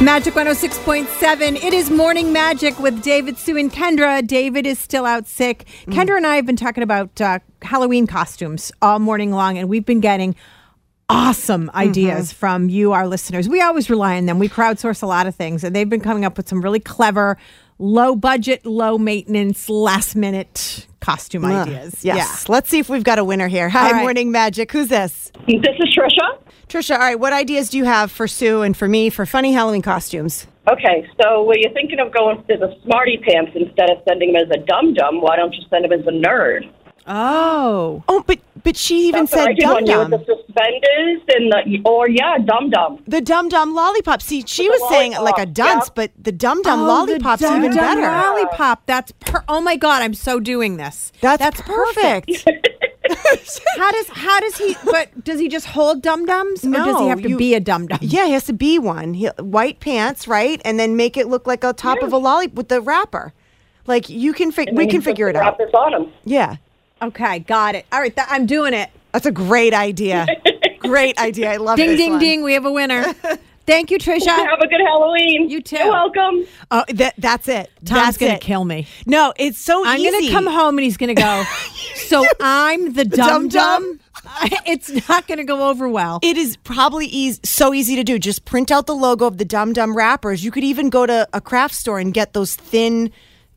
Magic 106.7. It is Morning Magic with David, Sue, and Kendra. David is still out sick. Kendra and I have been talking about uh, Halloween costumes all morning long, and we've been getting awesome ideas from you, our listeners. We always rely on them. We crowdsource a lot of things, and they've been coming up with some really clever, low budget, low maintenance, last minute costume ideas. Yes. Let's see if we've got a winner here. Hi, All right. Morning Magic. Who's this? This is Trisha. Trisha, all right, what ideas do you have for Sue and for me for funny Halloween costumes? Okay, so were you thinking of going as the smarty pants instead of sending him as a dum dum? Why don't you send him as a nerd? Oh. Oh, but but she even That's said did dum one year dum. The suspenders and the, or yeah, dum dum. The dum dum lollipop. See, she was the saying like a dunce, yeah. but the dum dum Oh, lollipop's the even dum-dum better. Lollipop. That's per- oh my god! I'm so doing this. That's, That's perfect. How does how does he? But does he just hold dum dums, or does he No, have to you- be a dum dum? yeah, he has to be one. He, white pants, right? And then make it look like a top of a lollipop with the wrapper. Like you can fig- And we can figure it the out. wrappers on him. Yeah. Okay, got it. All right, th- I'm doing it. That's a great idea. great idea. I love it. Ding, this ding, one. ding. We have a winner. Thank you, Trisha. Have a good Halloween. You too. You're welcome. Oh, that, that's it. Tom's that's gonna it. kill me. No, it's so easy. I'm easy. gonna come home and he's gonna go. so I'm the dum dum-dum? It's not gonna go over well. It is probably easy, so easy to do. Just print out the logo of the Dum Dum wrappers. You could even go to a craft store and get those thin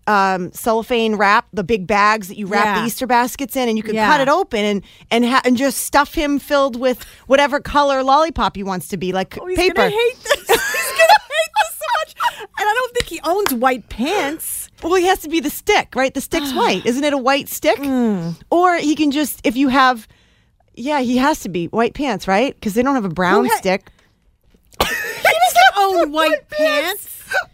um, cellophane wrap, the big bags that you wrap Yeah. the Easter baskets in, and you can Yeah. cut it open and and ha- and just stuff him filled with whatever color lollipop he wants to be, like Oh, he's paper. gonna hate this. he's gonna hate this so much. And I don't think he owns white pants. Well, he has to be the stick, right? The stick's white. Isn't it a white stick? Hmm. Or he can just, if you have, yeah, he has to be white pants, right? Because they don't have a brown ha- stick. He doesn't own white pants.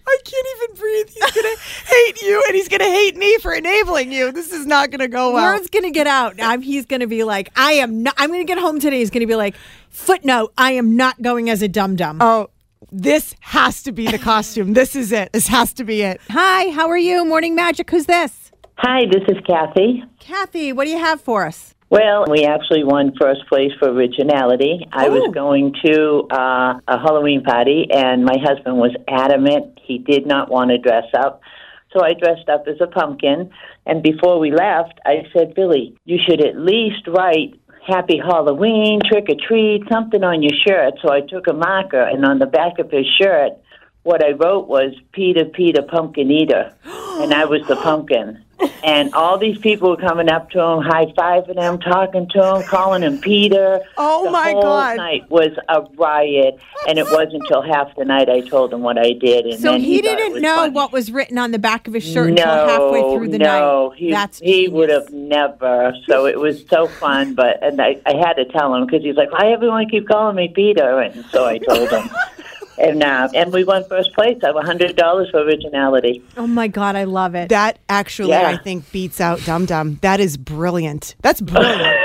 I can't even breathe. He's gonna hate you, and he's gonna hate me for enabling you. This is not gonna go well. Word's gonna get out. I'm, he's gonna be like, I am not. I'm gonna get home today. He's gonna be like, footnote. I am not going as a dum dum. Oh, this has to be the costume. This is it. This has to be it. Hi, how are you? Morning Magic. Who's this? Hi, this is Kathy. Kathy. What do you have for us? Well, we actually won first place for originality. I Oh. was going to uh, a Halloween party, and my husband was adamant he did not want to dress up. So I dressed up as a pumpkin. And before we left, I said, Billy, you should at least write Happy Halloween, trick or treat, something on your shirt. So I took a marker, and on the back of his shirt, what I wrote was Peter, Peter, Pumpkin Eater. And I was the pumpkin. And all these people were coming up to him, high fiving him, talking to him, calling him Peter. Oh, the my whole God. night was a riot, and it wasn't until half the night I told him what I did. And So he, thought didn't know funny. what was written on the back of his shirt no, until halfway through the no, night. he, That's he would have never. So it was so fun, but and I, I had to tell him because he's like, "Why everyone keep calling me Peter?" And so I told him, and uh, and we won first place. I have a hundred dollars for originality. Oh my god, I love it. That actually, Yeah. I think, beats out Dum Dum. That is brilliant. That's brilliant.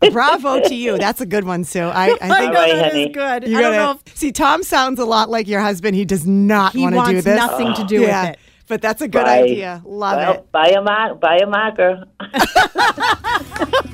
Bravo to you. That's a good one, Sue. I, I think I know All right, that is good. you I don't gotta- know if see. Tom sounds a lot like your husband. He does not he want to do this. He wants nothing to do yeah, with it. but that's a good Right. idea. Love well, it. buy a mar- buy a marker.